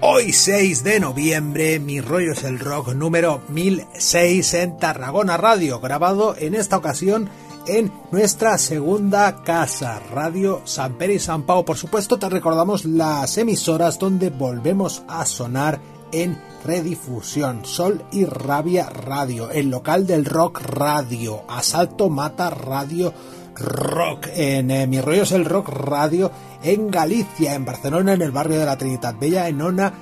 Hoy 6 de noviembre, Mi Rollo es el Rock número 1006 en Tarragona Radio, grabado en esta ocasión en nuestra segunda casa, Radio San Pere y San Pau. Por supuesto, te recordamos las emisoras donde volvemos a sonar en redifusión. Sol y Rabia Radio, el local del rock radio, Asalto Mata Radio Rock, en eh, Mi Rollo es el Rock Radio, en Galicia, en Barcelona, en el barrio de la Trinidad Bella, en Ona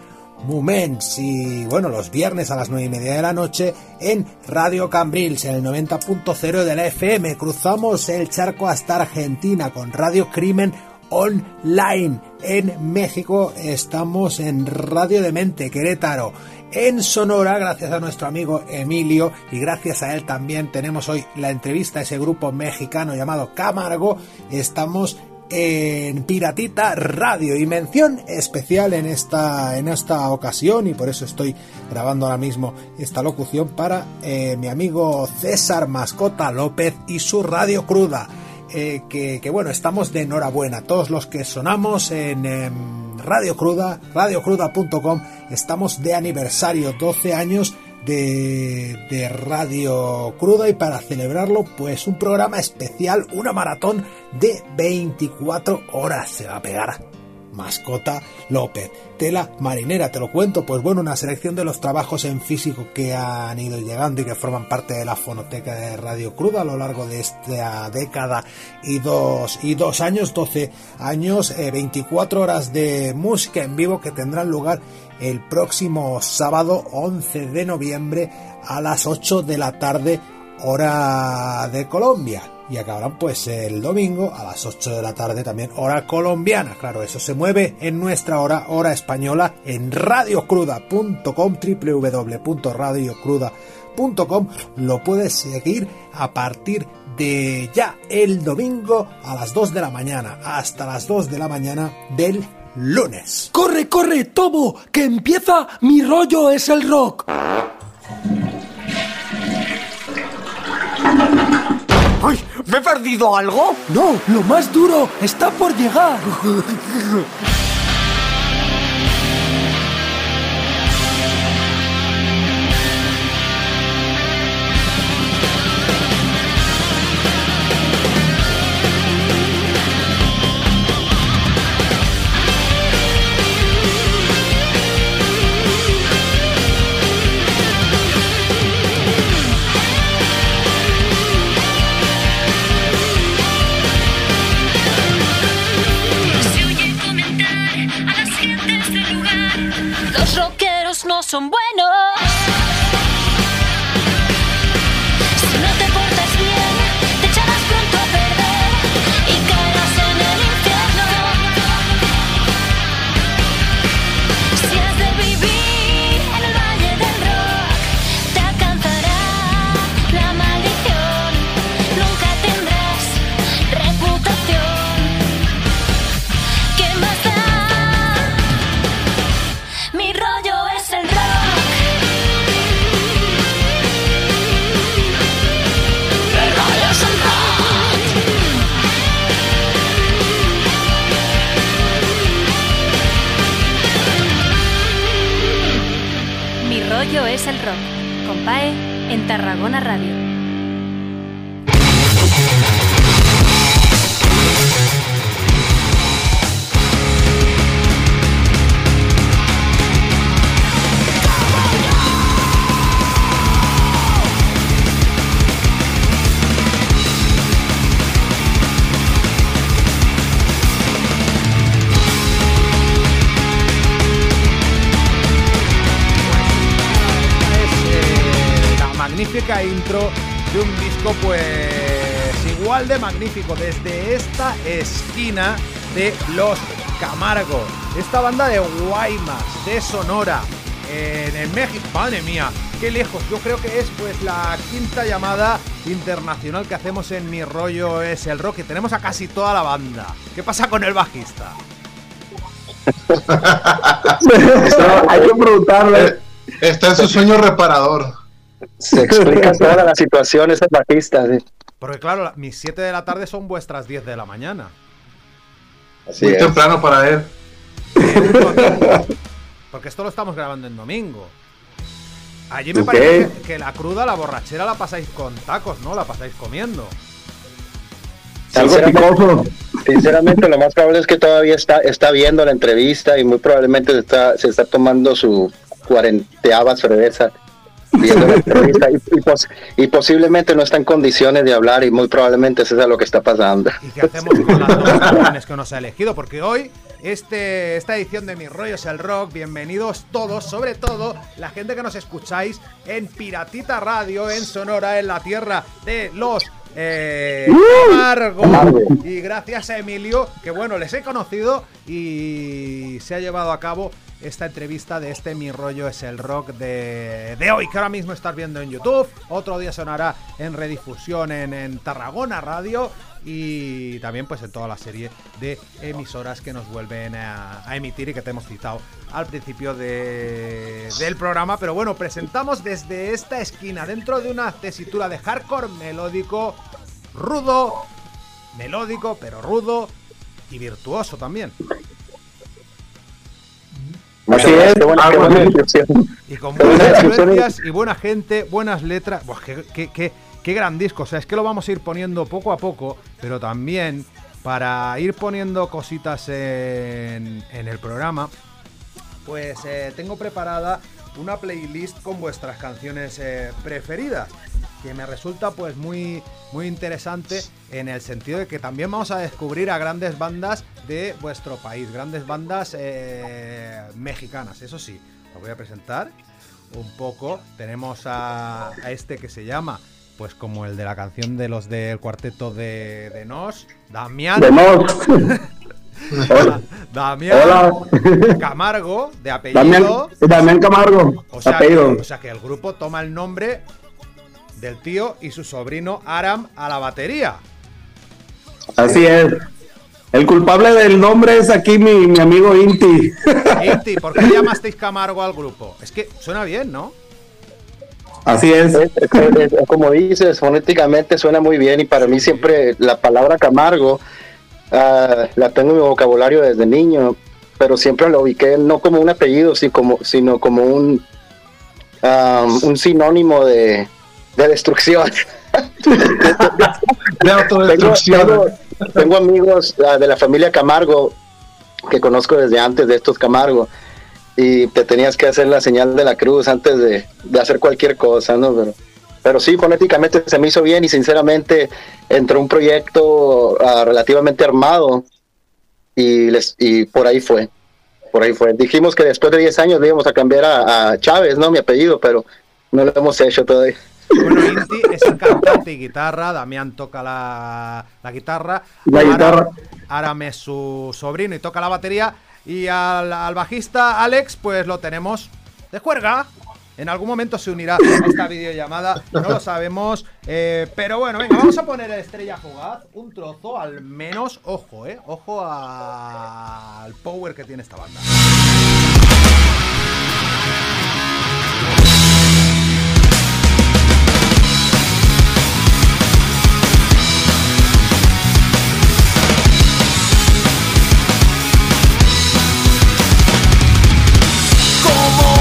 Moments y bueno, los viernes a las 9 y media de la noche en Radio Cambrils en el 90.0 de la FM. Cruzamos el charco hasta Argentina con Radio Crimen Online. En México estamos en Radio Demente, Querétaro. En Sonora, gracias a nuestro amigo Emilio y gracias a él también tenemos hoy la entrevista a ese grupo mexicano llamado Camargo. Estamos en Piratita Radio y mención especial en esta, en esta ocasión y por eso estoy grabando ahora mismo esta locución para eh, mi amigo César Mascota López y su Radio Cruda. Eh, que, bueno, estamos de enhorabuena. Todos los que sonamos en, en Radio Cruda, radiocruda.com, estamos de aniversario, 12 años de, Radio Cruda y para celebrarlo pues un programa especial, una maratón de 24 horas se va a pegar. Mascota López. Tela marinera, te lo cuento, pues bueno, una selección de los trabajos en físico que han ido llegando y que forman parte de la fonoteca de Radio Cruda a lo largo de esta década y dos, y dos años, 12 años, 24 eh, horas de música en vivo que tendrán lugar el próximo sábado 11 de noviembre a las 8 de la tarde hora de Colombia y acabarán pues el domingo a las 8 de la tarde también hora colombiana. Claro, eso se mueve en nuestra hora, hora española, en radiocruda.com, www.radiocruda.com. Lo puedes seguir a partir de ya el domingo a las 2 de la mañana hasta las 2 de la mañana del lunes. ¡Corre, corre, Tobo! ¡Que empieza mi rollo es el rock! ¡Ay! ¿Me he perdido algo? No, lo más duro está por llegar. es el rock, con PAE en Tarragona Radio. Intro de un disco pues igual de magnífico desde esta esquina de Los Camargo. Esta banda de Guaymas, de Sonora, en el México. Madre mía, qué lejos. Yo creo que es pues la quinta llamada internacional que hacemos en Mi Rollo es el Rock. Y tenemos a casi toda la banda. ¿Qué pasa con el bajista? hay que preguntarle. Está en su sueño reparador. Se explica toda la situación, esas bajistas. Porque claro, mis 7 de la tarde son vuestras 10 de la mañana. Muy temprano para él. Porque porque esto lo estamos grabando en domingo. Allí me parece que, que la cruda, la borrachera la pasáis con tacos, ¿no? La pasáis comiendo. Algo Sinceramente- picoso. Sinceramente, lo más probable es que todavía está, está viendo la entrevista y muy probablemente se está, se está tomando su cuarenteava cerveza y posiblemente no está en condiciones de hablar y muy probablemente eso es lo que está pasando. ¿Y qué hacemos con las dos canciones que nos ha elegido? Porque hoy, este, esta edición de Mis Rollos el Rock, bienvenidos todos, sobre todo la gente que nos escucháis en Piratita Radio, en Sonora, en la tierra de los eh, Camargo. Camargo. Y gracias a Emilio, que bueno, les he conocido y se ha llevado a cabo esta entrevista de este Mi Rollo es el Rock de, de hoy, que ahora mismo estás viendo en YouTube. Otro día sonará en redifusión en, en Tarragona Radio y también pues en toda la serie de emisoras que nos vuelven a, a emitir y que te hemos citado al principio de- del programa. Pero bueno, presentamos desde esta esquina, dentro de una tesitura de hardcore melódico, rudo, melódico, pero rudo y virtuoso también. Muchas Así gracias, es. qué buena- qué Ah, buena bueno. descripción. Y con buenas influencias y buena gente, buenas letras. Buah, qué, qué- qué- qué gran disco. O sea, es que lo vamos a ir poniendo poco a poco, pero también para ir poniendo cositas en, el programa, pues eh, tengo preparada una playlist con vuestras canciones eh, preferidas. Que me resulta pues muy, muy interesante en el sentido de que también vamos a descubrir a grandes bandas de vuestro país, grandes bandas eh, mexicanas, eso sí, lo voy a presentar un poco. Tenemos a este que se llama, pues como el de la canción de los del cuarteto de, de Nos, Damián. De Nos. Da- Damián Hola. Camargo, de apellido. Damián Camargo. O sea, que, apellido. o sea que el grupo toma el nombre del tío y su sobrino Aram a la batería. Así es. El culpable del nombre es aquí mi, mi amigo Inti. Inti, ¿por qué llamasteis Camargo al grupo? Es que suena bien, ¿no? Así es. Es- es- es- como dices, fonéticamente suena muy bien y para mí siempre la palabra Camargo ah, la tengo en mi vocabulario desde niño, pero siempre lo ubiqué no como un apellido, sino como, sino como un, ah, un sinónimo de, de destrucción. De autodestrucción. tengo- tengo amigos ah, de la familia Camargo que conozco desde antes de estos Camargo y te tenías que hacer la señal de la cruz antes de, de hacer cualquier cosa, ¿no? Pero, pero sí, fonéticamente se me hizo bien y sinceramente entró un proyecto ah, relativamente armado y, les, y por ahí fue. Por ahí fue. Dijimos que después de 10 años le íbamos a cambiar a, a Chávez, ¿no? Mi apellido, pero no lo hemos hecho todavía. Bueno, Inti es cantante y guitarra, Damián toca la, la guitarra, La guitarra. Aram es su sobrino y toca la batería, y al, al bajista Alex, pues lo tenemos de juerga. En algún momento se unirá a esta videollamada, no lo sabemos. eh, pero bueno, venga, vamos a poner a Estrella Fugaz un trozo, al menos, ojo, eh, ojo al power que tiene esta banda.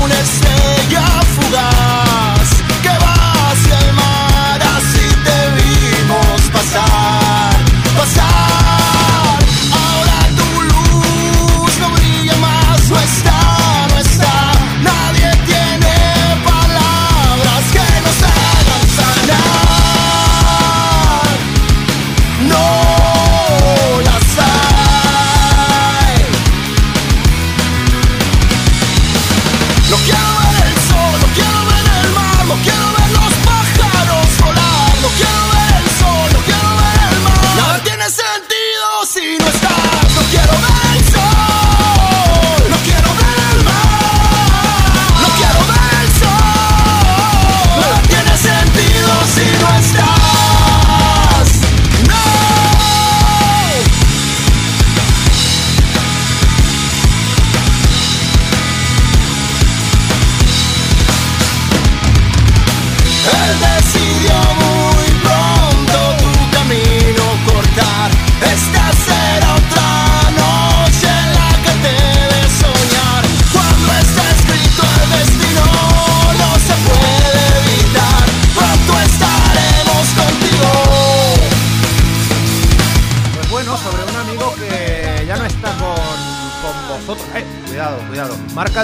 Una estrella fugaz que va hacia el mar, así te vimos pasar, pasar.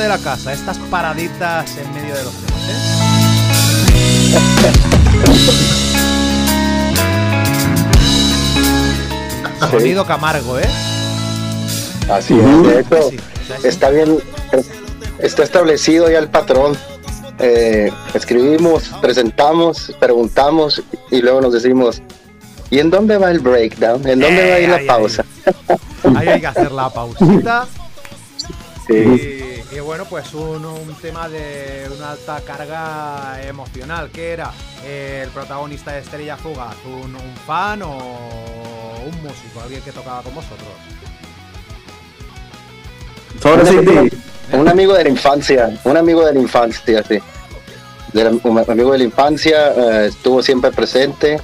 La casa, estas paraditas en medio de los temas, ¿eh? Sonido Camargo, ¿eh? Así es, de hecho, Sí, sí. está bien, está establecido ya el patrón. Eh, escribimos, presentamos, preguntamos y luego nos decimos, ¿y en dónde va el breakdown? ¿En dónde va a ir Eh, la ay, pausa? Ahí hay que hacer la pausita. Sí. Y, y bueno, pues un, un tema de una alta carga emocional. que era? El protagonista de Estrella Fugaz, un, un fan o un músico? ¿Alguien que tocaba con vosotros? Sobre Un amigo, City. un amigo de la infancia, un amigo de la infancia, sí. De la- un amigo de la infancia, eh, estuvo siempre presente.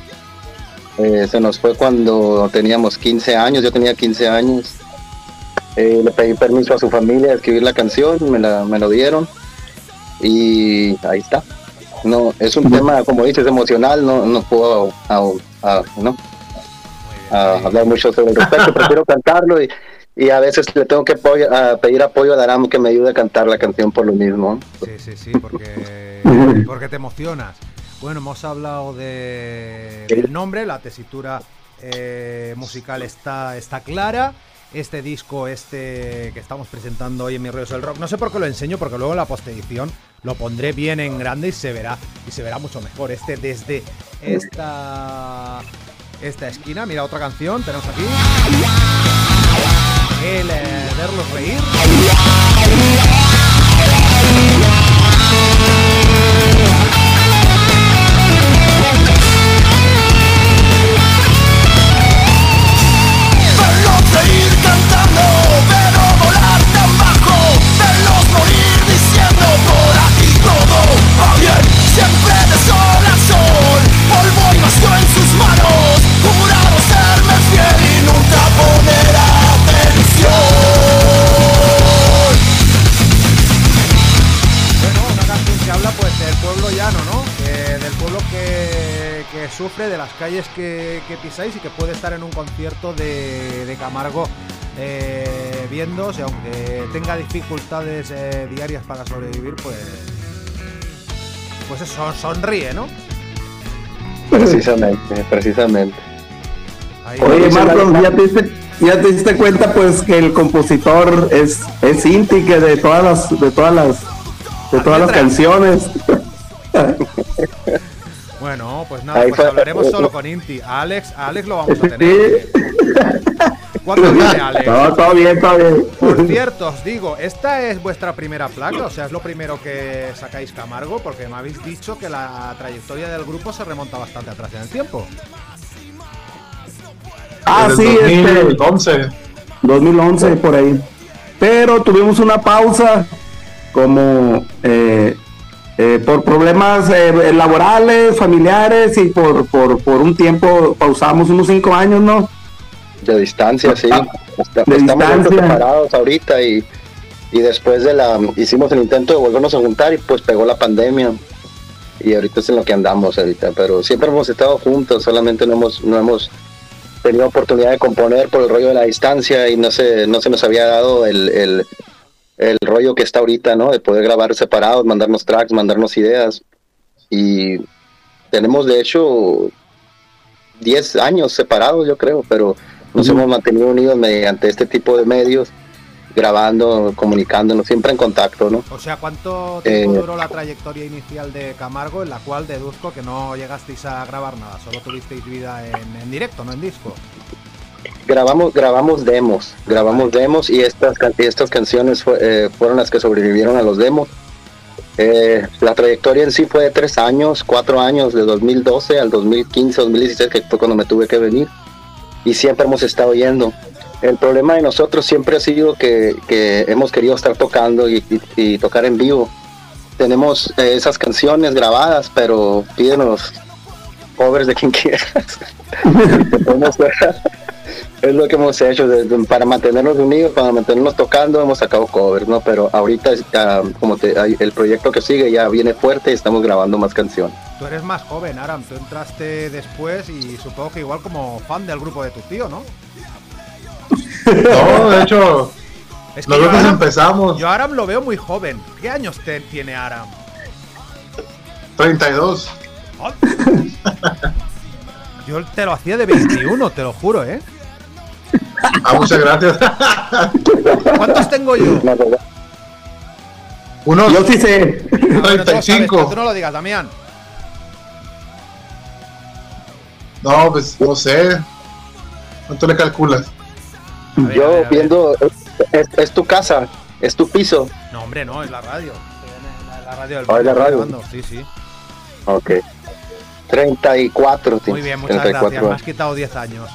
Eh, se nos fue cuando teníamos 15 años, yo tenía 15 años. Eh, le pedí permiso a su familia de escribir la canción, me, la, me lo dieron. Y ahí está. No, es un tema, como dices, emocional, no, no puedo a- a- ¿no? a hablar mucho sobre el respecto, prefiero cantarlo y, y a veces le tengo que a pedir apoyo a Daram que me ayude a cantar la canción por lo mismo. Sí, sí, sí, porque, porque te emocionas. Bueno, hemos hablado de, del nombre, la tesitura eh, musical está, está clara. Este disco, este que estamos presentando hoy en Mi Rollos del Rock, no sé por qué lo enseño, porque luego en la postedición lo pondré bien en grande y se verá, y se verá mucho mejor. Este desde esta, esta esquina, mira otra canción, tenemos aquí. El eh, verlos reír. Calles que, que pisáis y que puede estar en un concierto de, de Camargo eh, viéndose, aunque tenga dificultades eh, diarias para sobrevivir, pues pues eso, sonríe, ¿no? Precisamente, precisamente. Ahí- Oye, Marcos, ¿ya te, diste, ya te diste cuenta pues que el compositor es, es Inti, que de todas las, de todas las, de todas las canciones. Bueno, pues nada, Ahí pues fue- hablaremos eh, solo eh. con Inti. A Alex, a Alex lo vamos a Sí. tener. ¿Cuándo viene Alex? No, todo bien, todo bien. Por cierto, os digo, ¿esta es vuestra primera placa? O sea, ¿es lo primero que sacáis Camargo? Porque me habéis dicho que la trayectoria del grupo se remonta bastante atrás en el tiempo. Ah, Desde sí, el este, 2011. 2011 por ahí. Pero tuvimos una pausa como eh, eh, por problemas eh, laborales, familiares y por, por, por un tiempo pausamos unos cinco años, ¿no? De distancia, sí. Está- De estamos distancia. separados ahorita y, y después de la... Hicimos el intento de volvernos a juntar y pues pegó la pandemia. Y ahorita es en lo que andamos ahorita. Pero siempre hemos estado juntos, solamente no hemos, no hemos tenido oportunidad de componer por el rollo de la distancia y no se, no se nos había dado el, el, el rollo que está ahorita, ¿no? De poder grabar separados, mandarnos tracks, mandarnos ideas. Y tenemos de hecho 10 años separados, yo creo, pero nos hemos mantenido unidos mediante este tipo de medios, grabando, comunicándonos, siempre en contacto, ¿no? O sea, ¿cuánto tiempo Eh. duró la trayectoria inicial de Camargo en la cual deduzco que no llegasteis a grabar nada? Solo tuvisteis vida en, en directo, no en disco. Grabamos, grabamos demos, grabamos demos y estas, estas canciones fue- eh, fueron las que sobrevivieron a los demos. Eh, la trayectoria en sí fue de tres años, cuatro años, de 2012 al 2015, 2016, que fue cuando me tuve que venir. Y siempre hemos estado yendo. El problema de nosotros siempre ha sido que, que hemos querido estar tocando y, y- y tocar en vivo. Tenemos eh, esas canciones grabadas, pero pídenos covers de quien quieras. Es lo que hemos hecho de- de- para mantenernos unidos, para mantenernos tocando, hemos sacado covers, ¿no? Pero ahorita, ah, como te, hay- el proyecto que sigue ya viene fuerte y estamos grabando más canciones. Tú eres más joven, Aram. Tú entraste después y supongo que igual como fan del grupo de tu tío, ¿no? No, de hecho, Es que Nosotros yo Aram- empezamos Yo Aram lo veo muy joven. ¿Qué años te- tiene Aram? 32. Oh. Yo te lo hacía de 21, te lo juro, ¿eh? Ah, muchas gracias. ¿Cuántos tengo yo? No, no, no. Unos Yo sí sé. Ah, bueno, tú 35. tú no lo digas, Damián. No, pues no sé. ¿Cuánto le calculas? Ver, a Yo ver, a ver. viendo, es, es tu casa, es tu piso. No, hombre, no, es la radio. La, la radio del Ah, es la barrio radio. grabando, Sí, sí. Ok. 34, Muy bien, muchas 34 gracias. Me has quitado 10 años.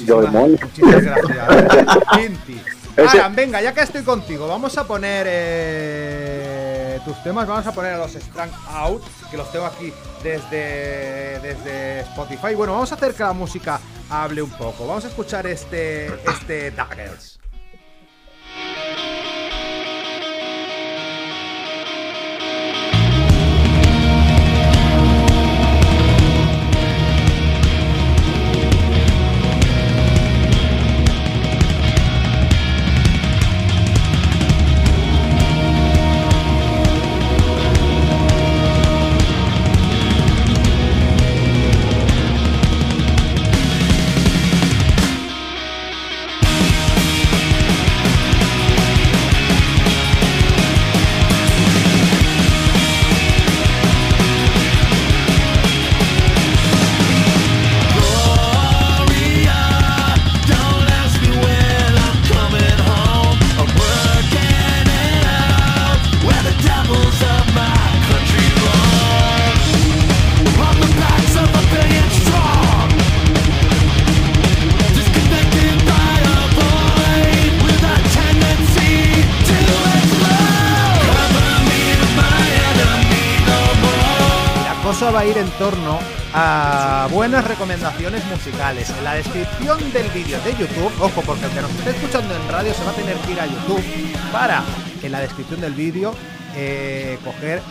Demonio. Muchísimas gracias. Aram, venga, ya que estoy contigo, vamos a poner eh, tus temas, vamos a poner a los Strang Out, que los tengo aquí desde, desde Spotify. Bueno, vamos a hacer que la música hable un poco. Vamos a escuchar este, este Daggers. Va a ir en torno a buenas recomendaciones musicales. En la descripción del vídeo de YouTube, ojo, porque el que nos esté escuchando en radio se va a tener que ir a YouTube para, en la descripción del vídeo, eh, coger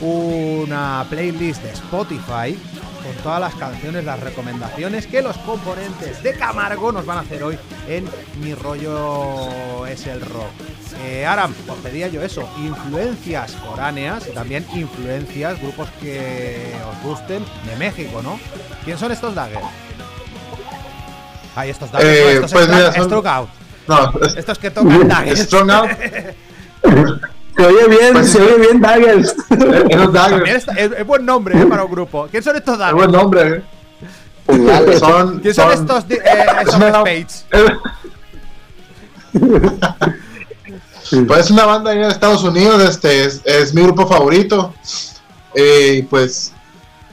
una playlist de Spotify con todas las canciones, las recomendaciones que los componentes de Camargo nos van a hacer hoy en Mi Rollo es el Rock. Eh, Aram, os pedía yo eso, influencias foráneas y también influencias, grupos que os gusten de México, ¿no? ¿Quién son estos Daggers? Ay, estos Daggers, Eh, no, estos pues mira, son- Out. No, es- Estos que tocan Daggers. Strong Out. Se oye bien, Pues- se oye bien, Daggers. Esos es, es buen nombre eh, para un grupo. ¿Quién son estos Es Daggers? buen nombre. eh. Puñales. Son, ¿Quién son estos di- eh, es Spades? Pues es una banda de Estados Unidos, este es, es mi grupo favorito. Eh, y pues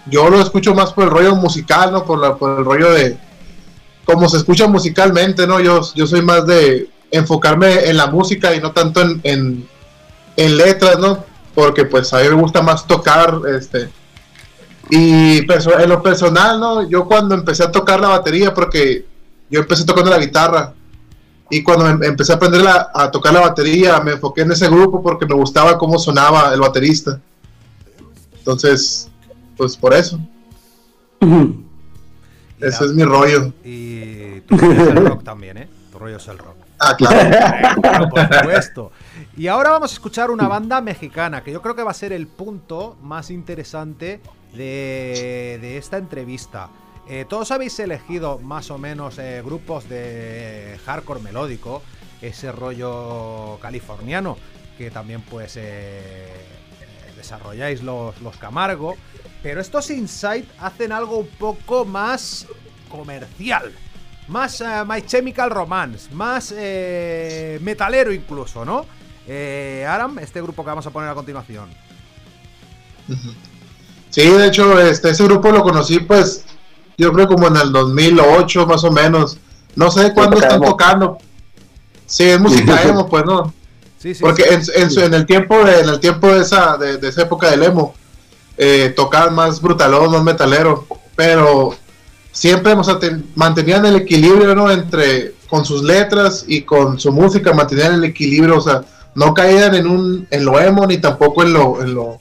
yo lo escucho más por el rollo musical, ¿no? Por, la, por el rollo de cómo se escucha musicalmente, ¿no? Yo, yo soy más de enfocarme en la música y no tanto en, en, en letras, ¿no? Porque pues a mí me gusta más tocar, este. Y en lo personal, ¿no? Yo cuando empecé a tocar la batería, porque yo empecé tocando la guitarra, y cuando em- empecé a aprender la- a tocar la batería, me enfoqué en ese grupo porque me gustaba cómo sonaba el baterista. Entonces, pues por eso, ese la- es mi rollo. Y tu rollo es el rock también, ¿eh? Tu rollo es el rock. Ah, claro. Claro, por supuesto. Y ahora vamos a escuchar una banda mexicana que yo creo que va a ser el punto más interesante de, de esta entrevista. Eh, todos habéis elegido más o menos eh, grupos de hardcore melódico, ese rollo californiano que también pues eh, desarrolláis los, los Camargo, pero estos Insight hacen algo un poco más comercial. Más My Chemical Romance, más eh, metalero incluso, ¿no? Eh, Aram, este grupo que vamos a poner a continuación. Sí, de hecho, este, ese grupo lo conocí, pues, yo creo como en el 2008, más o menos. No sé cuándo están tocando. Sí, es música emo, pues, ¿no? Sí, sí. Porque sí. en, en su- en el tiempo de, en el tiempo de esa, de, de esa época del emo, eh, tocaban más brutalón, más metalero, pero siempre o sea, ten- mantenían el equilibrio, ¿no? Entre con sus letras y con su música, mantenían el equilibrio, o sea, no caían en un en lo emo ni tampoco en lo en lo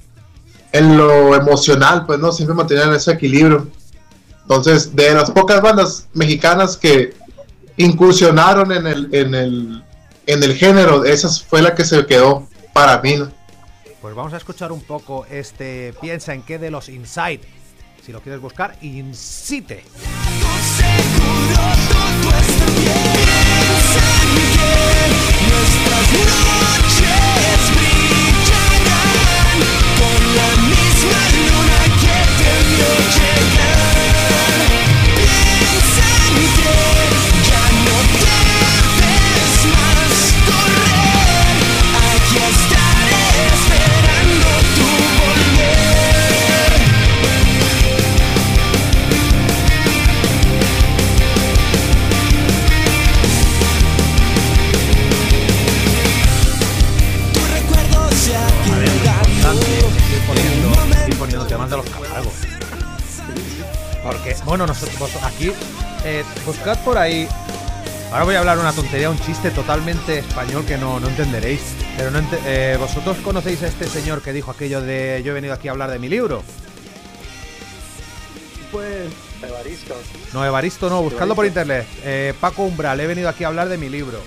en lo emocional, pues no, siempre mantenían ese equilibrio. Entonces, de las pocas bandas mexicanas que incursionaron en el en el en el género, esa fue la que se quedó para mí. ¿no? Pues vamos a escuchar un poco este Piensa en qué de los Inside. Si lo quieres buscar. Seguro todo te vio aquí, eh, buscad por ahí. Ahora voy a hablar una tontería, un chiste totalmente español que no, no entenderéis. Pero no ente- eh, vosotros conocéis a este señor que dijo aquello de yo he venido aquí a hablar de mi libro. Pues, Evaristo. No, Evaristo no, buscadlo por internet. Eh, Paco Umbral, he venido aquí a hablar de mi libro.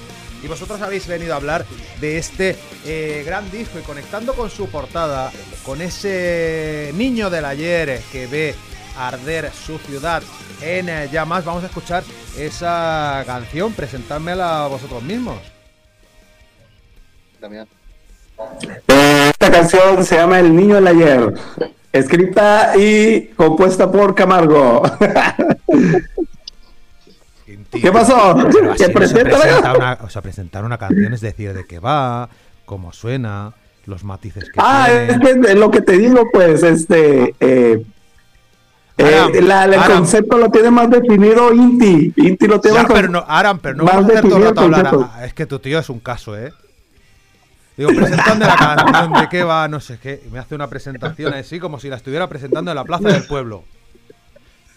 Y vosotros habéis venido a hablar de este eh, gran disco y conectando con su portada, con ese niño del ayer que ve arder su ciudad en eh, llamas, vamos a escuchar esa canción, presentármela vosotros mismos. Damián. Esta canción se llama El Niño del Ayer, escrita y compuesta por Camargo. ¿Qué pasó? Pero así ¿Que no se presenta presenta una, o sea, presentar una canción es decir de qué va, cómo suena, los matices que Ah, es tiene. que es lo que te digo, pues, este, eh, eh, la- el Aram. concepto lo tiene más definido Inti. Inti lo tiene Ya, más pero no, Aram, pero no más vamos a hacer todo el definido Es que tu tío es un caso, ¿eh? Digo, presentando la canción, de qué va, no sé qué. Me hace una presentación así como si la estuviera presentando en la plaza del pueblo.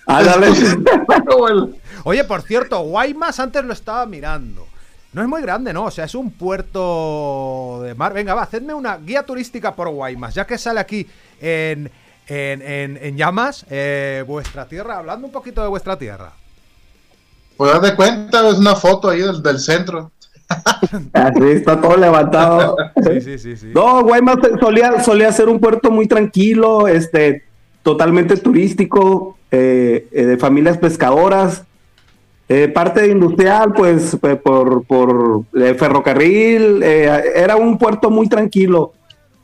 Ah. Oye, por cierto, Guaymas antes lo estaba mirando. No es muy grande, ¿no? O sea, es un puerto de mar. Venga, va, hacedme una guía turística por Guaymas, ya que sale aquí en, en, en- en llamas eh, vuestra tierra, hablando un poquito de vuestra tierra. Pues haz de cuenta, es una foto ahí del, del centro. Así está todo levantado. Sí, sí, sí, sí. No, Guaymas solía, solía ser un puerto muy tranquilo, este, totalmente turístico, eh, eh, de familias pescadoras. Eh, parte industrial, pues, por, por eh, ferrocarril, eh, era un puerto muy tranquilo.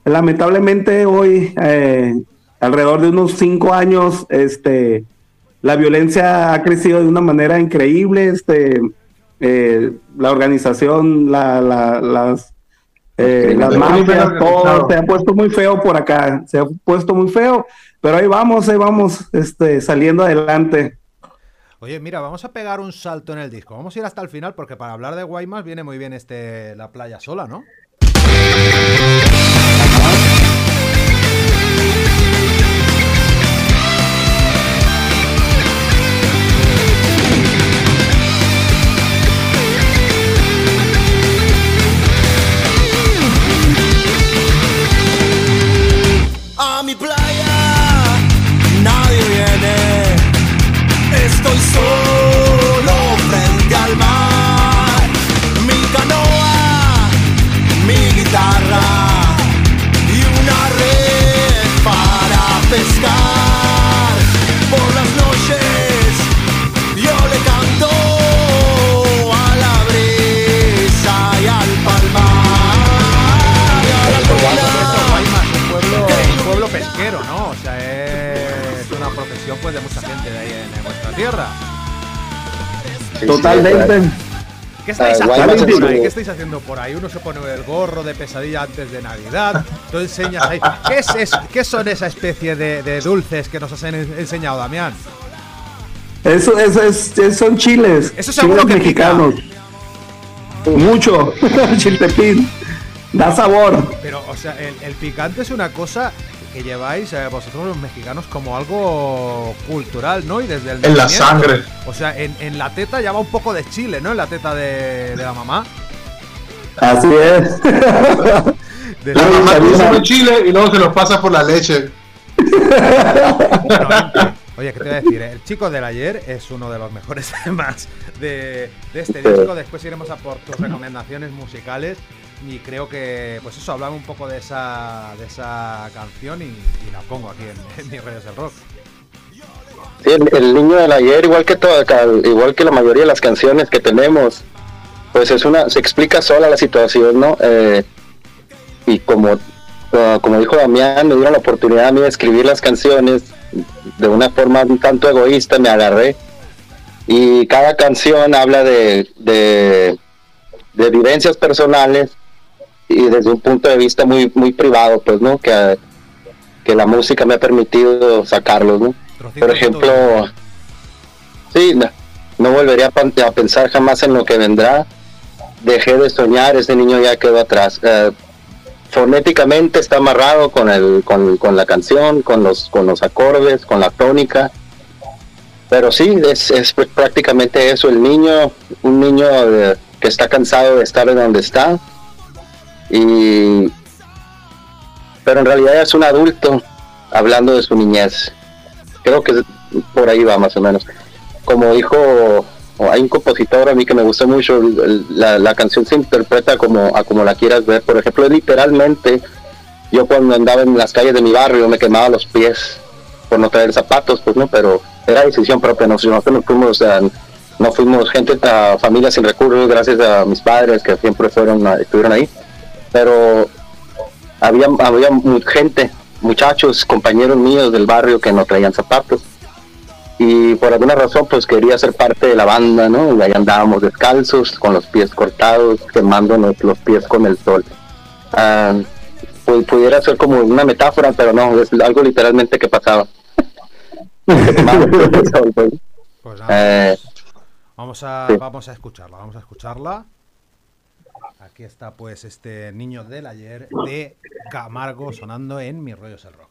Lamentablemente hoy, eh, alrededor de unos cinco años, este, la violencia ha crecido de una manera increíble. Este, eh, la organización, la, la- las, eh, las mafias, todo se ha puesto muy feo por acá, se ha puesto muy feo, pero ahí vamos, ahí vamos, este, saliendo adelante. Oye, mira, vamos a pegar un salto en el disco. Vamos a ir hasta el final porque para hablar de Guaymas viene muy bien este la playa sola, ¿no? Sí, Totalmente. sí, ¿Qué estáis Ah, haciendo por ahí? ¿Qué estáis haciendo por ahí? Uno se pone el gorro de pesadilla antes de Navidad. Tú enseñas ahí. ¿Qué, es, es- qué son esa especie de, de dulces que nos has en- enseñado, Damián? Eso, eso es, son chiles. Eso seguro chiles que pica. mexicanos. Mucho. Chiltepín. Da sabor. Pero, o sea, el, el picante es una cosa que lleváis eh, vosotros los mexicanos como algo cultural, ¿no? Y desde el En la sangre. O sea, en, en la teta ya va un poco de chile, ¿no? En la teta de, de la mamá. Así es. De La la- mamá consume chile y luego se lo pasa por la leche. Bueno, Oye, ¿qué te voy a decir? El chico del ayer es uno de los mejores temas de, de este disco. Después iremos a por tus recomendaciones musicales. Y creo que, pues eso, hablamos un poco de esa, de esa canción y, la pongo aquí en, en mis redes del rock. El, niño del ayer, igual que toda, ca- igual que la mayoría de las canciones que tenemos, pues es una, se explica sola la situación, ¿no? Eh, y como, ah, como dijo Damián, me dieron la oportunidad a mí de escribir las canciones de una forma un tanto egoísta, me agarré. Y cada canción habla de, de, de personales y desde un punto de vista muy, muy privado, pues, ¿no? Que, que la música me ha permitido sacarlos, ¿no? Por ejemplo, sí, no, no volvería a, pensar jamás en lo que vendrá. Dejé de soñar, ese niño ya quedó atrás. Eh, fonéticamente está amarrado con, el, con, con la canción, con los, con los acordes, con la tónica. Pero sí, es, es prácticamente eso. El niño, un niño que está cansado de estar en donde está. Y, pero en realidad es un adulto hablando de su niñez creo que por ahí va más o menos. Como dijo, hay un compositor a mí que me gusta mucho, la, canción se interpreta como a como la quieras ver. Por ejemplo, literalmente, yo cuando andaba en las calles de mi barrio me quemaba los pies por no traer zapatos, pues no, pero era decisión propia. Nosotros no fuimos, a- no fuimos gente, a familia sin recursos, gracias a mis padres que siempre fueron, a- estuvieron ahí. Pero había, había gente, muchachos, compañeros míos del barrio que no traían zapatos. Y por alguna razón, pues quería ser parte de la banda, ¿no? Y ahí andábamos descalzos, con los pies cortados, quemándonos los pies con el sol. Ah, pu- pudiera ser como una metáfora, pero no, es algo literalmente que pasaba. Pues. Pues Eh, vamos, a, sí. vamos a escucharla, vamos a escucharla. Aquí está pues este niño del ayer de Camargo sonando en Mis Rollos el Rock.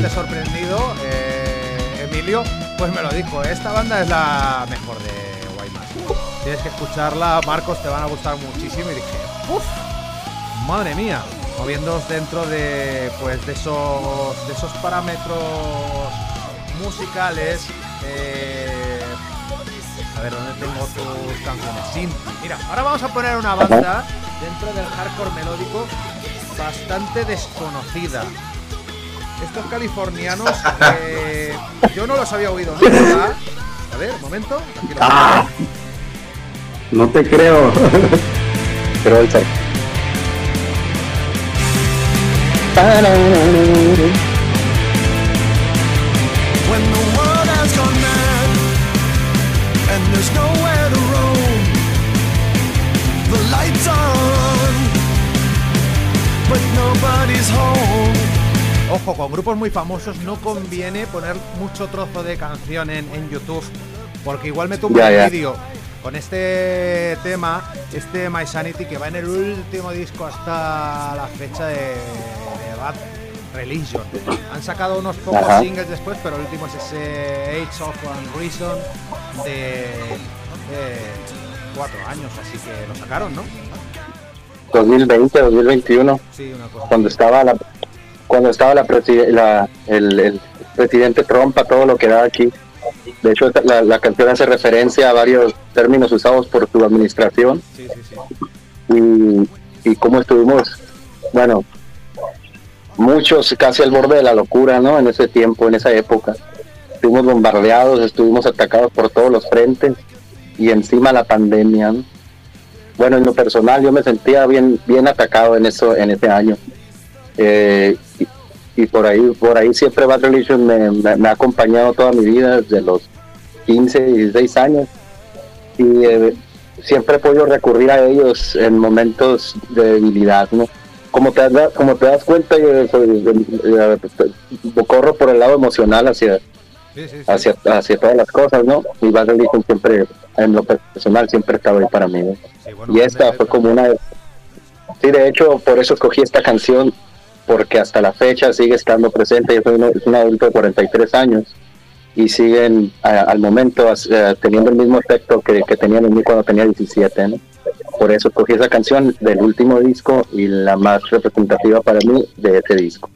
Sorprendido, eh, Emilio, pues me lo dijo, esta banda es la mejor de Guaymas. Tienes que escucharla, Marcos, te van a gustar muchísimo. Y dije, uff, madre mía, moviéndoos dentro de, pues, de esos, de esos parámetros musicales. eh, a ver, ¿dónde tengo tus canciones? Sin Mira, ahora vamos a poner una banda dentro del hardcore melódico bastante desconocida. Estos californianos, eh, yo no los había oído nunca. A ver, un momento. Aquí lo Ah, no te creo. Pero el ser- When the world has gone mad and there's nowhere to roam, the lights are on, but nobody's home. Ojo, con grupos muy famosos no conviene poner mucho trozo de canción en, en YouTube, porque igual me tumba Ya, el vídeo con este tema, este My Sanity, que va en el último disco hasta la fecha de, de Bad Religion. Han sacado unos pocos Ajá. singles después, pero el último es ese Age of One Reason de, de cuatro años, así que lo sacaron, ¿no? 2020, 2021, Sí, una cosa. cuando estaba la cuando estaba la, la- el, el presidente Trump a todo lo que da aquí. De hecho, la, la canción hace referencia a varios términos usados por su administración Sí, sí, sí. y, y cómo estuvimos, bueno, muchos casi al borde de la locura, ¿no? En ese tiempo, en esa época. Estuvimos bombardeados, estuvimos atacados por todos los frentes y encima la pandemia. ¿no? Bueno, en lo personal yo me sentía bien, bien atacado en eso, en ese año. Eh, y, y por ahí, por ahí siempre Bad Religion me, me- me ha acompañado toda mi vida, desde los 15, 16 años. Y eh, siempre he podido recurrir a ellos en momentos de debilidad, ¿no? Como te, das- como te das cuenta, yo soy- corro por el lado emocional hacia, Sí, sí, sí. hacia, hacia todas las cosas, ¿no? Y Bad Religion siempre, en lo personal, siempre estaba ahí para mí, ¿no? Sí, bueno, Y esta fue como una... Sí, de hecho, por eso escogí esta canción, porque hasta la fecha sigue estando presente. Soy un, es un adulto de 43 años y siguen a- al momento as- eh, teniendo el mismo efecto que, que tenían en mí cuando tenía 17. ¿no? Por eso escogí esa canción del último disco y la más representativa para mí de ese disco.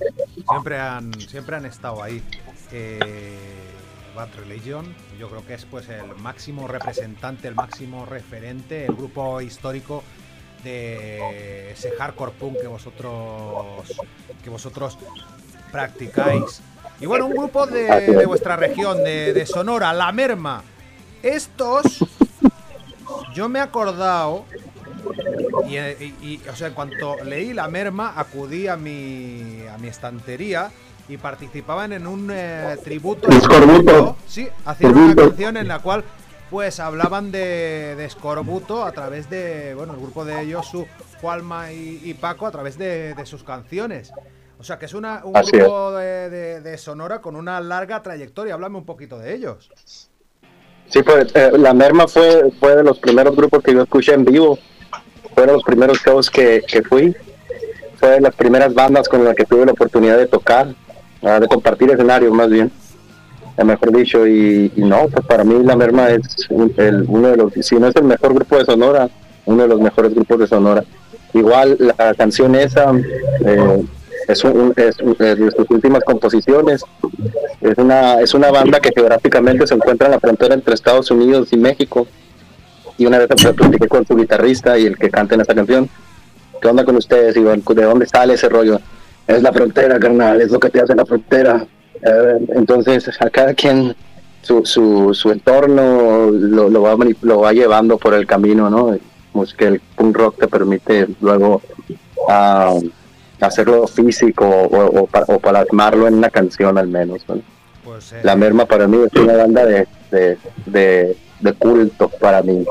Siempre han, siempre han estado ahí. Eh, Bad Religion, yo creo que es pues el máximo representante, el máximo referente, el grupo histórico de ese hardcore punk que vosotros que vosotros practicáis. Y bueno, un grupo de, de vuestra región, de, de Sonora, La Merma. Estos, yo me he acordado y, y- y, o sea, en cuanto leí la merma, acudí a mi, a mi estantería y participaban en un eh, tributo. Sí, hacían una canción en la cual pues hablaban de, de Escorbuto a través de, bueno, el grupo de Josu, Juanma y, y Paco a través de, de sus canciones. O sea, que es una, un Así grupo de, de- de Sonora con una larga trayectoria. Háblame un poquito de ellos. Sí, pues eh, La Merma fue, fue de los primeros grupos que yo escuché en vivo. Fueron los primeros shows que, que fui. Fue de las primeras bandas con las que tuve la oportunidad de tocar, ah, de compartir escenario más bien, mejor dicho. Y, no, pues para mí La Merma es el- uno de los, si no es el mejor grupo de Sonora, uno de los mejores grupos de Sonora. Igual la canción esa eh, es, un- de sus últimas composiciones. Es una, es una banda que geográficamente se encuentra en la frontera entre Estados Unidos y México. Y una vez platiqué con su guitarrista y el que canta en esta canción. ¿Qué onda con ustedes? Iván? ¿De dónde sale ese rollo? Es la frontera, carnal, es lo que te hace la frontera. Entonces, a cada quien su, su, su entorno lo, lo, va, lo va llevando por el camino, ¿no? Pues que el punk rock te permite luego ah, hacerlo físico o, o, o plasmarlo en una canción al menos. ¿no? Pues, eh, La Merma para mí es una banda de, de, de, de culto para mí.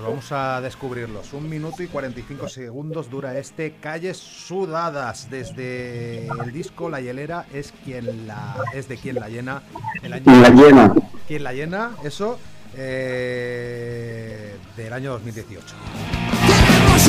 Pues vamos a descubrirlos. Un minuto y 45 segundos dura este Calles Sudadas. Desde el disco La Hielera es quien la es de quien la llena. El año La llena. Quien la llena, eso, eh, del año 2018. Tenemos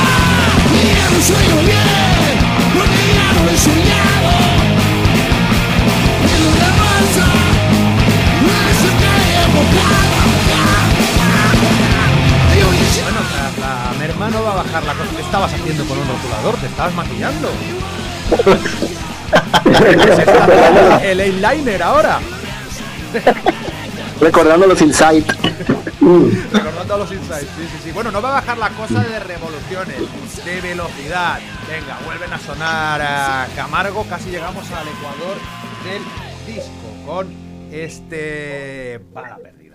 La sueño bien, porque ya no he soñado. En una calle. Bueno, tras la merma no va a bajar la cosa. ¿Qué estabas haciendo con un rotulador? ¿Te estabas maquillando? Está el eyeliner ahora. Recordando los insights. Recordando a los insights. Sí, sí, sí. Bueno, no va a bajar la cosa de revoluciones, de velocidad. Venga, vuelven a sonar Camargo. Casi llegamos al ecuador del disco con este. Bala perdida.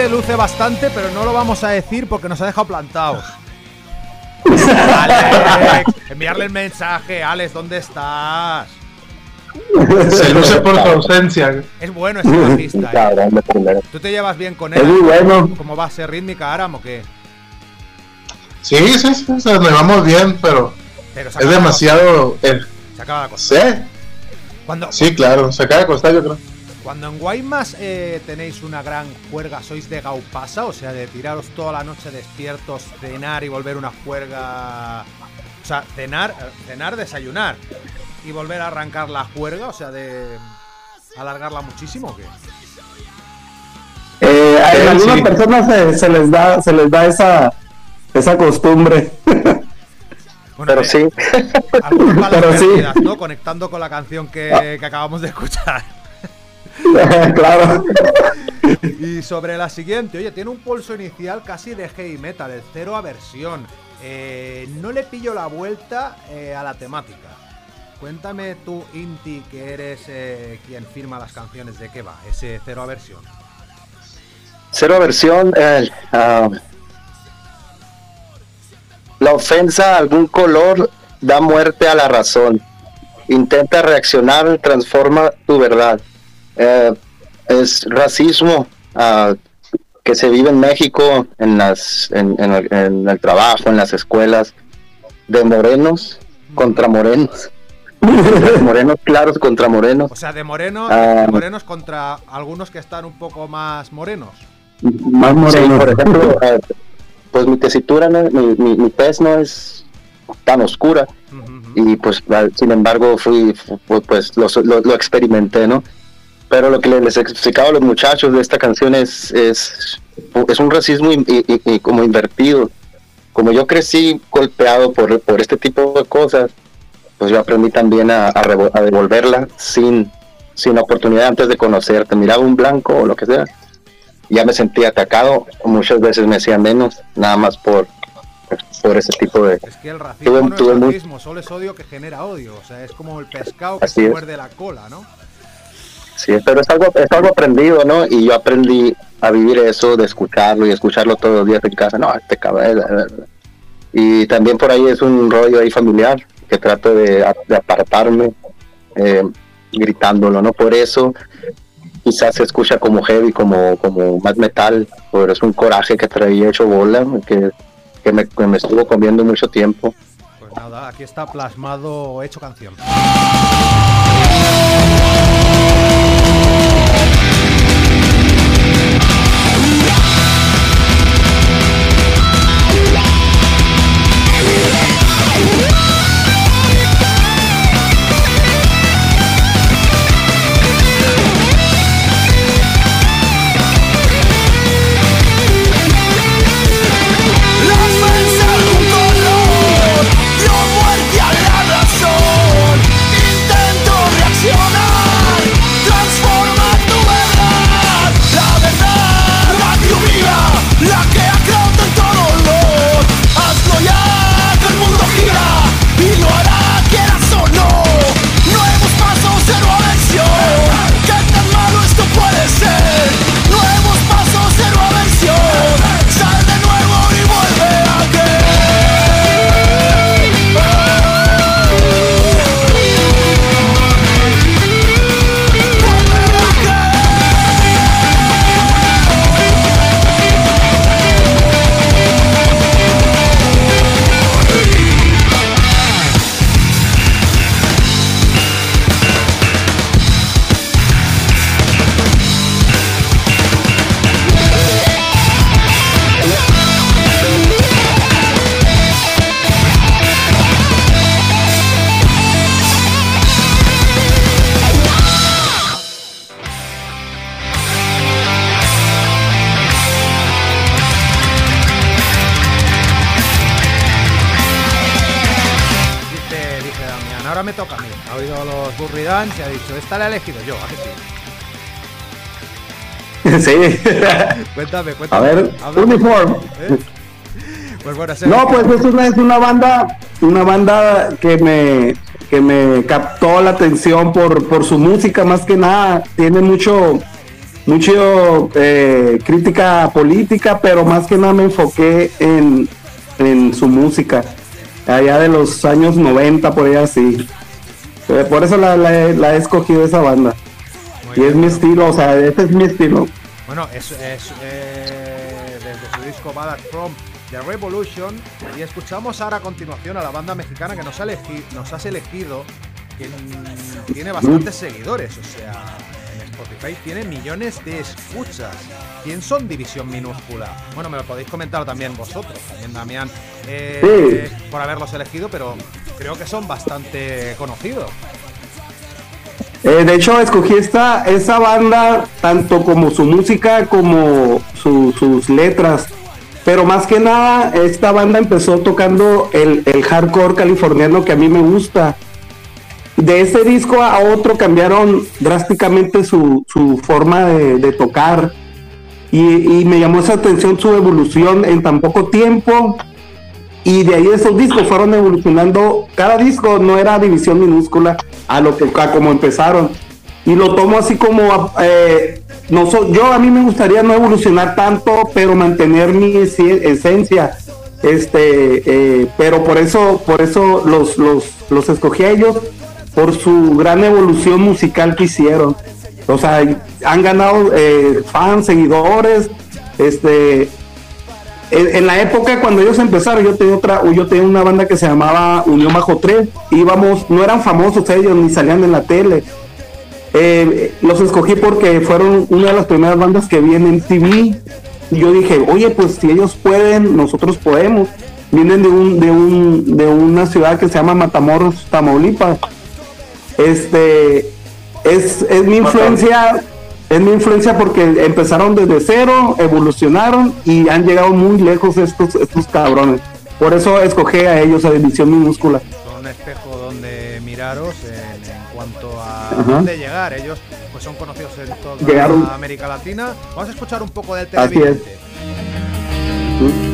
Se luce bastante, pero no lo vamos a decir porque nos ha dejado plantados. Alex, enviarle el mensaje. Alex, ¿dónde estás? Se luce por su ausencia. Es bueno ese bajista, ¿eh? De. ¿Tú te llevas bien con Es él? muy bueno. ¿Cómo base rítmica, Aram, o qué? Sí, sí, sí, nos vamos bien, pero es demasiado. eh, Se acaba la cosa. ¿Sí? Cuando, Sí, claro, se acaba de costar, yo creo. Cuando en Guaymas eh, tenéis una gran juerga, ¿sois de gaupasa? O sea, de tiraros toda la noche despiertos, cenar y volver una juerga... O sea, cenar, eh, cenar, desayunar y volver a arrancar la juerga, o sea, de alargarla muchísimo o qué? Eh, a Sí, algunas sí. personas se, se les da, se les da esa, esa costumbre. Bueno, Pero eh, sí. Pero sí. ¿no? Conectando con la canción que, que acabamos de escuchar. claro. Y sobre la siguiente, oye, tiene un pulso inicial casi de heavy metal, el cero aversión. Eh, no le pillo la vuelta eh, a la temática. Cuéntame tú, Inti, que eres eh, quien firma las canciones, ¿de qué va ese cero aversión? Cero aversión, eh, ah, la ofensa a algún color da muerte a la razón. Intenta reaccionar, transforma tu verdad. Eh, es racismo ah, que se vive en México, en, las, en, en el, en el trabajo, en las escuelas, de morenos contra morenos. morenos claros contra morenos. O sea, de morenos, Ah. de morenos contra algunos que están un poco más morenos. Más Sí, moreno. por ejemplo, eh, pues mi tesitura, no- mi, mi, mi tez no es tan oscura y pues al- sin embargo fui, fu- pues lo, lo, lo experimenté, ¿no? Pero lo que les explicaba a los muchachos de esta canción es, es, es un racismo y, y- y- y como invertido. Como yo crecí golpeado por, por este tipo de cosas, pues yo aprendí también a, a devolverla sin, sin oportunidad antes de conocerte. Miraba un blanco o lo que sea, ya me sentía atacado. Muchas veces me hacía menos, nada más por, por ese tipo de... Es que el racismo Tuve- no tuve es muy- racismo, solo es odio que genera odio. O sea, es como el pescado que Así se muerde la cola, ¿no? Sí, pero es algo, es algo aprendido, ¿no? Y yo aprendí a vivir eso, de escucharlo y escucharlo todos los días en casa. No, este cabrón. Y también por ahí es un rollo ahí familiar, que trato de, de apartarme eh, gritándolo, ¿no? Por eso quizás se escucha como heavy, como, como más metal, pero es un coraje que traía hecho bola, que, que me, que me estuvo comiendo mucho tiempo. Pues nada, aquí está plasmado, hecho canción. Las y ha dicho, esta la he elegido yo, ¿a que sí? sí. Cuéntame, A cuéntame. ver. Uniform. ¿Eh? Pues bueno, No, pues es una, es una banda, una banda que me, que me captó la atención por, por su música, más que nada. Tiene mucho, mucho eh, crítica política, pero más que nada me enfoqué en, en su música. Allá de los años 90, por allá así. Eh, Por eso la, la he- la he escogido esa banda. Muy Y es mi estilo, o sea, ese es mi estilo. Bueno, es, es eh, desde su disco Ballad From The Revolution y escuchamos ahora a continuación a la banda mexicana que nos, ha elegi- nos has elegido, que tiene bastantes seguidores, o sea, Spotify tiene millones de escuchas. ¿Quién son División Minúscula? Bueno, me lo podéis comentar también vosotros, también Damián, eh, por haberlos elegido, pero creo que son bastante conocidos. Eh, de hecho, escogí esta, esa banda tanto como su música como su- sus letras. Pero más que nada, esta banda empezó tocando el, el hardcore californiano que a mí me gusta. De ese disco a otro cambiaron drásticamente su, su forma de, tocar. Y, me llamó esa atención su evolución en tan poco tiempo. Y de ahí esos discos fueron evolucionando. Cada disco no era división minúscula a lo que a como empezaron. Y lo tomo así como eh, no so- yo a mí me gustaría no evolucionar tanto, pero mantener mi esencia. Este, eh, pero por eso, por eso los, los, los escogí a ellos por su gran evolución musical que hicieron. O sea, han ganado eh, fans, seguidores, este, en, la época cuando ellos empezaron, yo tenía otra, yo tenía una banda que se llamaba Unión Bajo 3. Íbamos, no eran famosos ellos, ni salían en la tele. Eh, los escogí porque fueron una de las primeras bandas que vi en MTV. Y yo dije, oye, pues si ellos pueden, nosotros podemos. Vienen de un, de un, de una ciudad que se llama Matamoros, Tamaulipas. Este es, es mi influencia, es mi influencia porque empezaron desde cero, evolucionaron y han llegado muy lejos estos, estos cabrones. Por eso escogí a ellos a División Minúscula. Son un espejo donde miraros en, en cuanto a Ajá. dónde llegar. Ellos pues son conocidos en toda Llegaron- América Latina. Vamos a escuchar un poco del Así televidente. No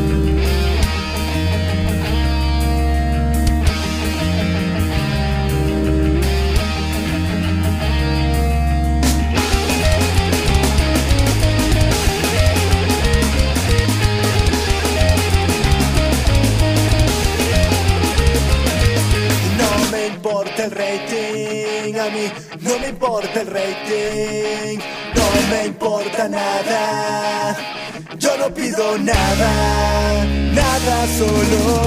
a mí no me importa el rating, no me importa nada. Yo no pido nada, nada solo.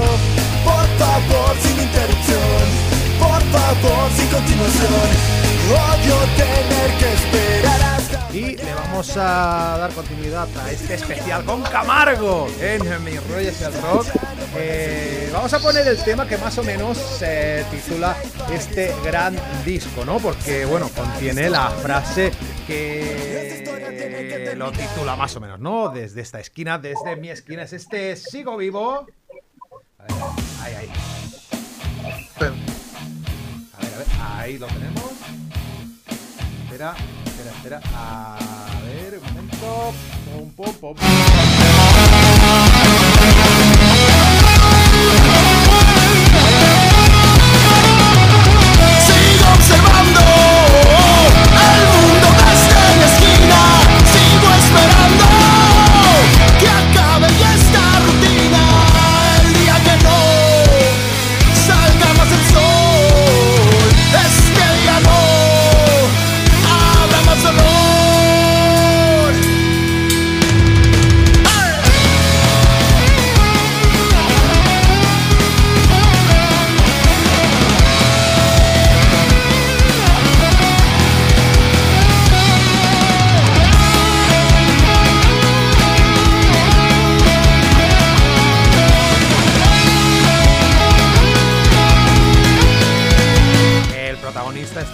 Por favor, sin interrupción. Por favor, sin continuación. Odio tener que esperar hasta. Y le vamos a dar continuidad a este especial con Camargo en Mi Rollo el Rock. Eh, vamos a poner el tema que más o menos se titula este gran disco, ¿no? Porque, bueno, contiene la frase que lo titula más o menos, ¿no? Desde esta esquina, desde mi esquina es este Sigo Vivo. A ver, ahí, ahí. A ver, a ver, ahí lo tenemos. Espera, espera, espera. A ver, un momento. Pum, pum, pum.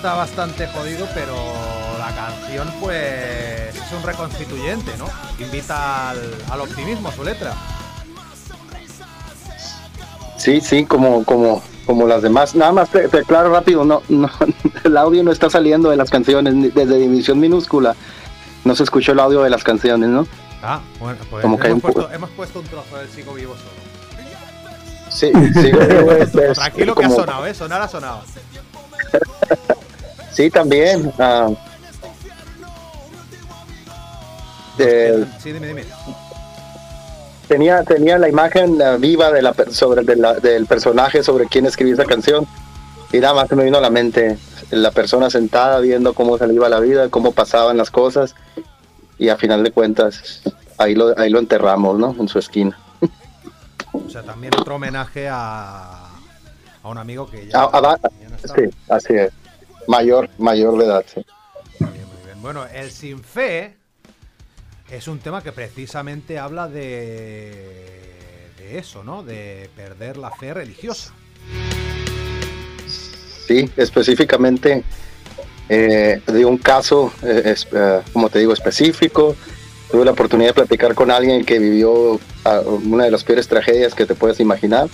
Está bastante jodido, pero la canción, pues, es un reconstituyente, ¿no? Invita al, al optimismo su letra. Sí, sí, como, como, como las demás. Nada más te, te aclaro rápido, no, no, el audio no está saliendo de las canciones desde División Minúscula. No se escuchó el audio de las canciones, ¿no? Ah, bueno, pues Como que hay hemos, un puesto, hemos puesto un trozo del Sigo Vivo solo. Sí, sí, es- es Tranquilo que ha como- sonado, ¿eh? Sonar ha sonado. Sí, también. ah, Sí, dime, dime. tenía, tenía la imagen viva de la, sobre, de la- del personaje sobre quien escribió esa canción. Y nada más se me vino a la mente la persona sentada viendo cómo se le iba la vida, cómo pasaban las cosas. Y a final de cuentas, ahí lo, ahí lo enterramos, ¿no? En su esquina. O sea, también otro homenaje a, a un amigo que ya, va- ya no está. sí, así es. Mayor, mayor de edad, sí. Muy bien, muy bien. Bueno, el sin fe es un tema que precisamente habla de, de eso, ¿no? De perder la fe religiosa. Sí, específicamente eh, de un caso, eh, es- eh, como te digo, específico. Tuve la oportunidad de platicar con alguien que vivió ah, una de las peores tragedias que te puedes imaginar.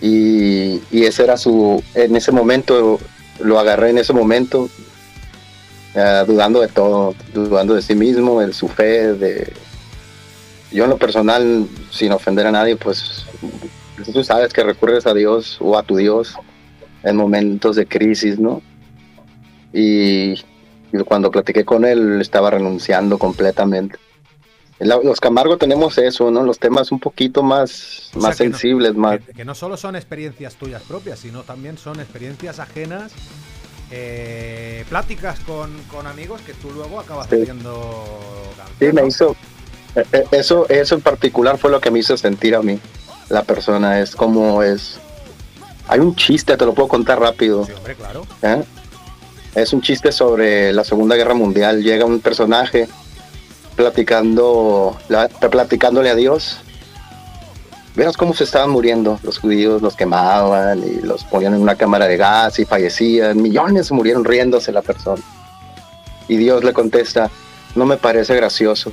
Y, y ese era su, en ese momento, lo agarré en ese momento, eh, dudando de todo, dudando de sí mismo, de su fe, de... Yo en lo personal, sin ofender a nadie, pues tú sabes que recurres a Dios o a tu Dios en momentos de crisis, ¿no? Y, y cuando platiqué con él, estaba renunciando completamente. Los Camargo tenemos eso, ¿no? Los temas un poquito más, O sea, más que no- sensibles, más... Que, que no solo son experiencias tuyas propias, sino también son experiencias ajenas, eh, pláticas con, con amigos que tú luego acabas Sí. haciendo Sí, me hizo... eh, eh, Eso, eso en particular fue lo que me hizo sentir a mí. La persona es como es... Hay un chiste, te lo puedo contar rápido. Sí, hombre, claro. ¿eh? Es un chiste sobre la Segunda Guerra Mundial. Llega un personaje platicando, la- platicándole a Dios. Verás cómo se estaban muriendo los judíos, los quemaban y los ponían en una cámara de gas y fallecían. Millones murieron riéndose la persona. Y Dios le contesta, no me parece gracioso.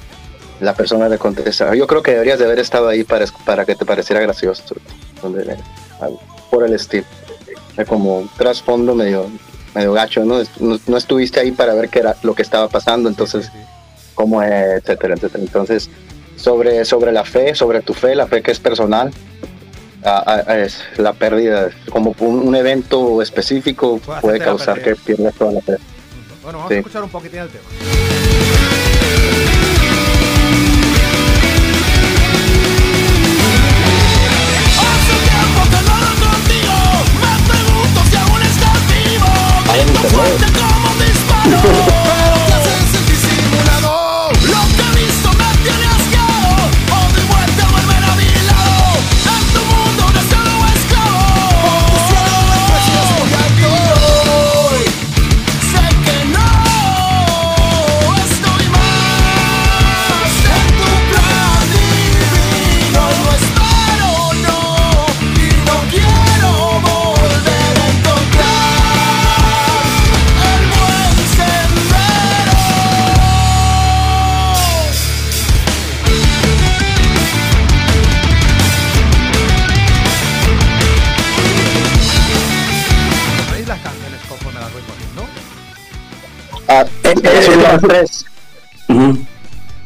La persona le contesta, yo creo que deberías de haber estado ahí para, para que te pareciera gracioso. Donde- Por el estilo. Es como trasfondo medio, medio gacho, ¿no? estuviste ahí para ver qué era lo que estaba pasando, entonces. Cómo es, etcétera, etcétera. Entonces, sobre, sobre la fe, sobre tu fe, la fe que es personal, ah, ah, es la pérdida, como un, un evento específico Puede puede causar que pierdas toda la fe. Bueno, vamos Sí. a escuchar un poquitín el tema. Hace tiempo que Eh, las últimas tres. Ujú.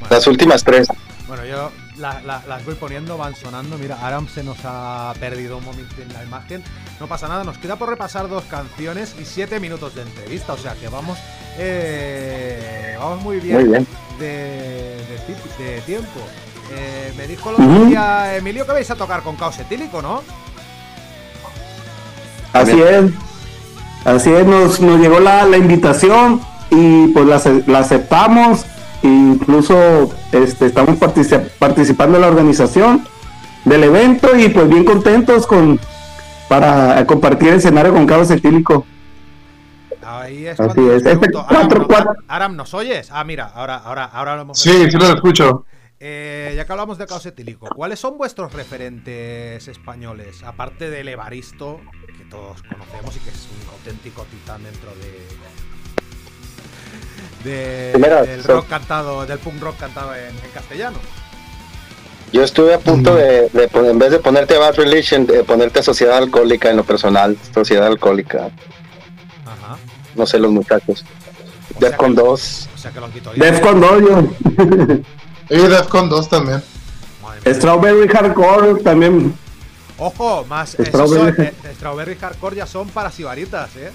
Las últimas tres. Bueno, yo la- la- las voy poniendo, van sonando. Mira, Aram se nos ha perdido un momento en la imagen. No pasa nada, nos queda por repasar dos canciones y siete minutos de entrevista. O sea que vamos, eh, vamos muy bien, Muy bien. De, de ti- de tiempo. Eh, me dijo Ujú. día Emilio que vais a tocar con caos etílico, ¿no? Así es. Así es, nos, nos llegó la, la invitación y pues la, ace- la aceptamos. e incluso este, estamos partici- participando en la organización del evento y pues bien contentos con para compartir el escenario con Carlos Etílico. Ahí es Así cuando es. Este Aram, cuatro, ¿no- cuatro. Aram, ¿nos oyes? Ah, mira, ahora, ahora, ahora lo hemos Sí, sí lo escucho. Eh, ya que hablamos de caos etílico, ¿cuáles son vuestros referentes españoles? Aparte del Evaristo, que todos conocemos y que es un auténtico titán dentro de. De- Primero, del so- rock cantado, del punk rock cantado en, en castellano. Yo estuve a punto de, de en vez de ponerte Bad Religion, de ponerte Sociedad Alcohólica en lo personal. Sociedad Alcohólica. Ajá. No sé, los muchachos. Defcon que- 2. O sea que lo quito yo. Defcon Dojo, Y Defcon 2 también. Strawberry Hardcore también. Ojo, más. esos Strawberry. son- eh, Strawberry Hardcore ya son para sibaritas, ¿eh?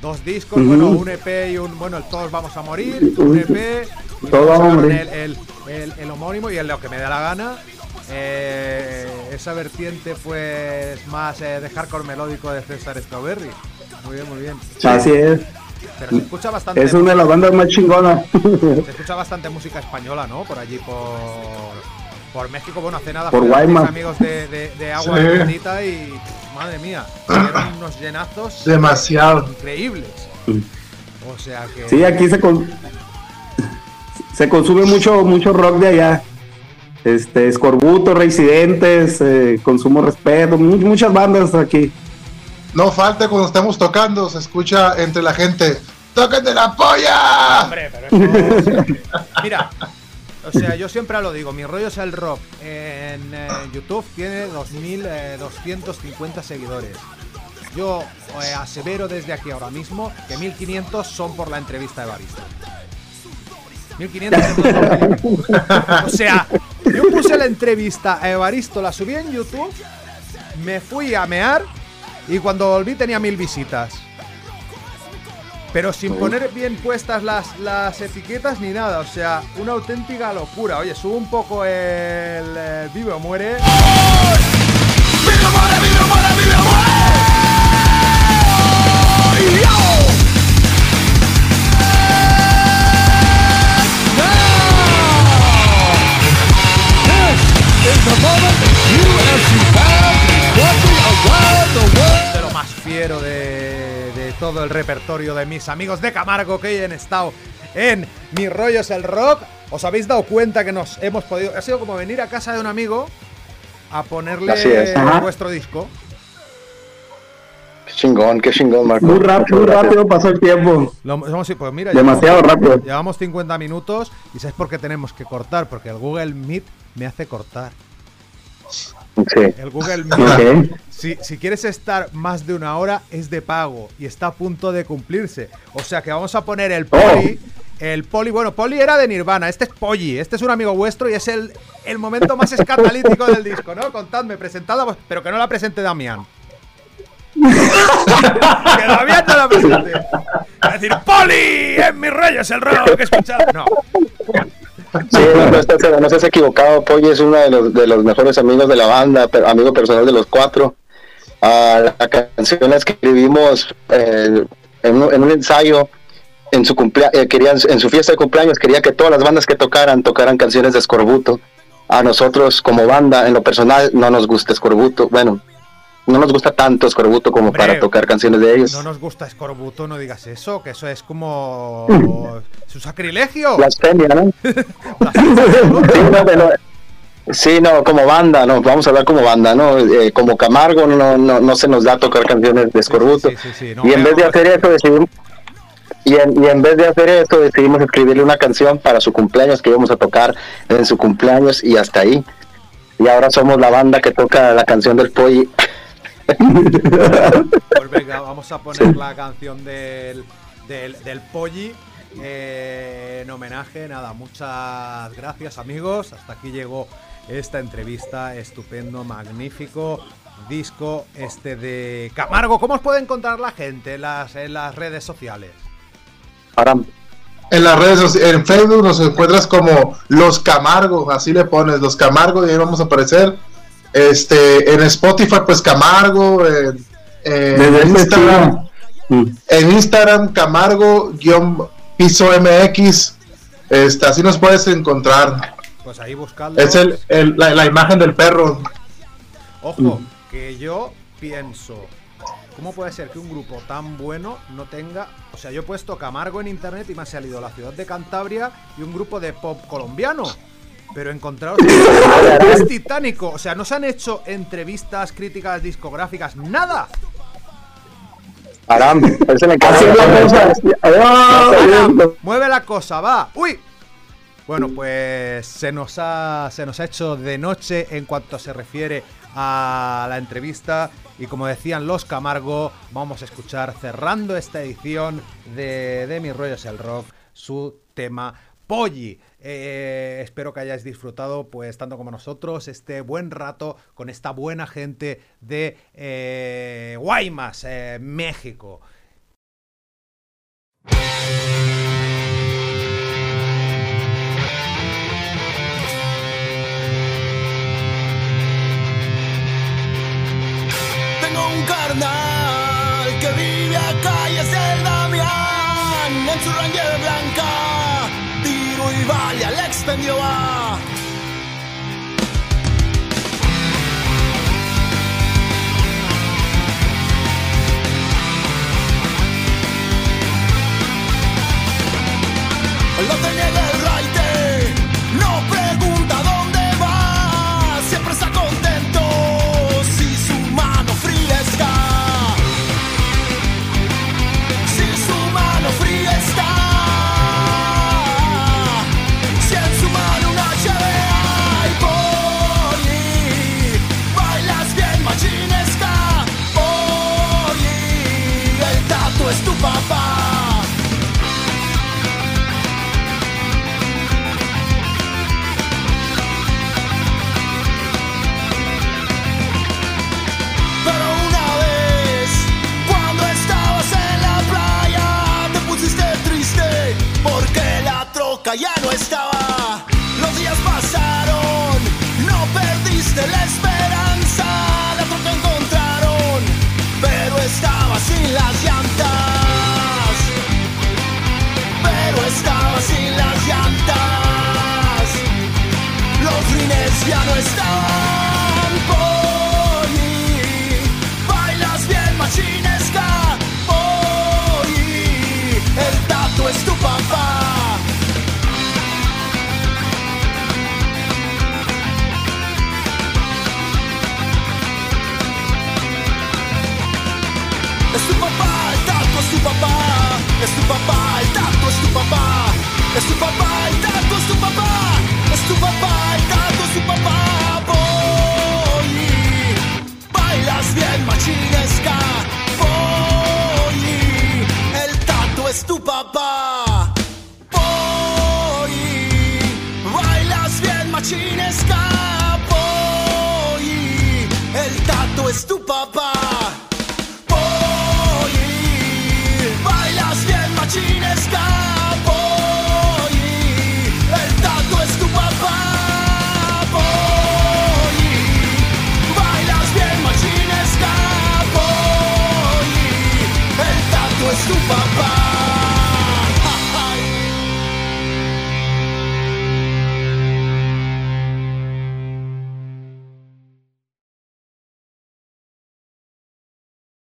Dos discos, bueno, un EP y un. Bueno, el Todos Vamos a Morir, un EP. y Todos vamos a morir. El, el, el- el homónimo y el Lo que me da la gana. Eh, esa vertiente, pues, más eh, de hardcore melódico de César Strawberry. Muy bien, muy bien. Así es. Pero se escucha bastante. Es una de las bandas más chingonas. Se escucha bastante música española, ¿no? Por allí, por, por México. Bueno, hace nada Por Guaymas. amigos de, de, de Agua Sí. Bendita y, madre mía, unos llenazos Demasiado. increíbles. O sea que... Sí, aquí se con- se consume mucho mucho rock de allá. Este, Escorbuto, Reincidentes, eh, Consumo Respeto, mu- muchas bandas aquí. No falta cuando estamos tocando, se escucha entre la gente. ¡Tócate la polla! Hombre, pero eso... Mira, o sea, yo siempre lo digo, mi rollo es el rock. En eh, YouTube tiene 2.250 seguidores. Yo eh, asevero desde aquí ahora mismo que 1.500 son por la entrevista de Barista. 1500 en todo. O sea, yo puse la entrevista a Evaristo, la subí en YouTube, me fui a mear y cuando volví tenía mil visitas. Pero sin poner bien puestas las, las etiquetas ni nada, o sea, una auténtica locura. Oye, subo un poco el, eh, Vive o Muere. de lo más fiero de, de todo el repertorio de mis amigos de Camargo que hoy han estado en Mi Rollo es el Rock. ¿Os habéis dado cuenta que nos hemos podido... Ha sido como venir a casa de un amigo a ponerle vuestro disco. Qué chingón, qué chingón, Marco. Muy rápido, muy rápido pasó el tiempo. Lo- pues mira, Demasiado llevamos- rápido. Llevamos 50 minutos y ¿sabes por qué tenemos que cortar? Porque el Google Meet me hace cortar. Sí. El Google Meet. Si, si quieres estar más de una hora, es de pago y está a punto de cumplirse. O sea que vamos a poner el poli. El poli, bueno, poli era de Nirvana. Este es Polly. Este es un amigo vuestro y es el, el momento más escatalítico del disco, ¿no? Contadme, presentadla, vos- pero que no la presente Damián. que Damián no la presente. A decir, ¡Poli! ¡Es mi rollo! ¡Es el rock! que escuchado! No. Sí, no, no estás, equivocado. Polly es uno de los, de los mejores amigos de la banda, amigo personal de los cuatro. Ah, la canción escribimos eh, en, un, en un ensayo. En su, eh, querían, en su fiesta de cumpleaños quería que todas las bandas que tocaran tocaran canciones de Escorbuto. A nosotros como banda, en lo personal, no nos gusta Escorbuto. Bueno, no nos gusta tanto Escorbuto como Hombre, para tocar canciones de ellos. No nos gusta Escorbuto, no digas eso, que eso es como. Es un sacrilegio. Blasfemia, ¿no? Sí, no, pero- sí, no, como banda, no, vamos a hablar como banda, ¿no? Eh, como Camargo no, no, no se nos da tocar canciones de Escorbuto. Sí, sí, sí, no, y en vez de hacer eso decidimos... Y en, y en vez de hacer eso decidimos escribirle una canción para su cumpleaños que íbamos a tocar en su cumpleaños y hasta ahí. Y ahora somos la banda que toca la canción del Polly. Pues venga, vamos a poner la canción del, del, del Polly. eh, en homenaje, nada, muchas gracias amigos. Hasta aquí llegó esta entrevista, estupendo, magnífico disco este de Camargo. ¿Cómo os puede encontrar la gente en las, en las redes sociales? En las redes sociales, en Facebook nos encuentras como Los Camargo, así le pones, Los Camargo y ahí vamos a aparecer. Este, en Spotify, pues Camargo, en, Instagram, Mm. en Instagram, Camargo, guion piso MX, este, así nos puedes encontrar. Pues ahí buscando. Es el, el- la, la imagen del perro. Ojo, que yo pienso, ¿cómo puede ser que un grupo tan bueno no tenga... O sea, yo he puesto Camargo en internet y me ha salido la ciudad de Cantabria y un grupo de pop colombiano. Pero encontraros es titánico. O sea, no se han hecho entrevistas, críticas discográficas, nada. Aram. Adiós. Mueve la cosa, va. ¡Uy! Bueno, pues se nos ha, se nos ha hecho de noche en cuanto se refiere a la entrevista. Y como decían los Camargo, vamos a escuchar cerrando esta edición de, de Mi Rollo es el Rock su tema Polly. Eh, espero que hayáis disfrutado, pues tanto como nosotros, este buen rato con esta buena gente de eh, Guaymas, eh, México. Tengo un carnal que vive a calles del Damián en su Ranger blanca. Tiro y vale al expendio va. No te niega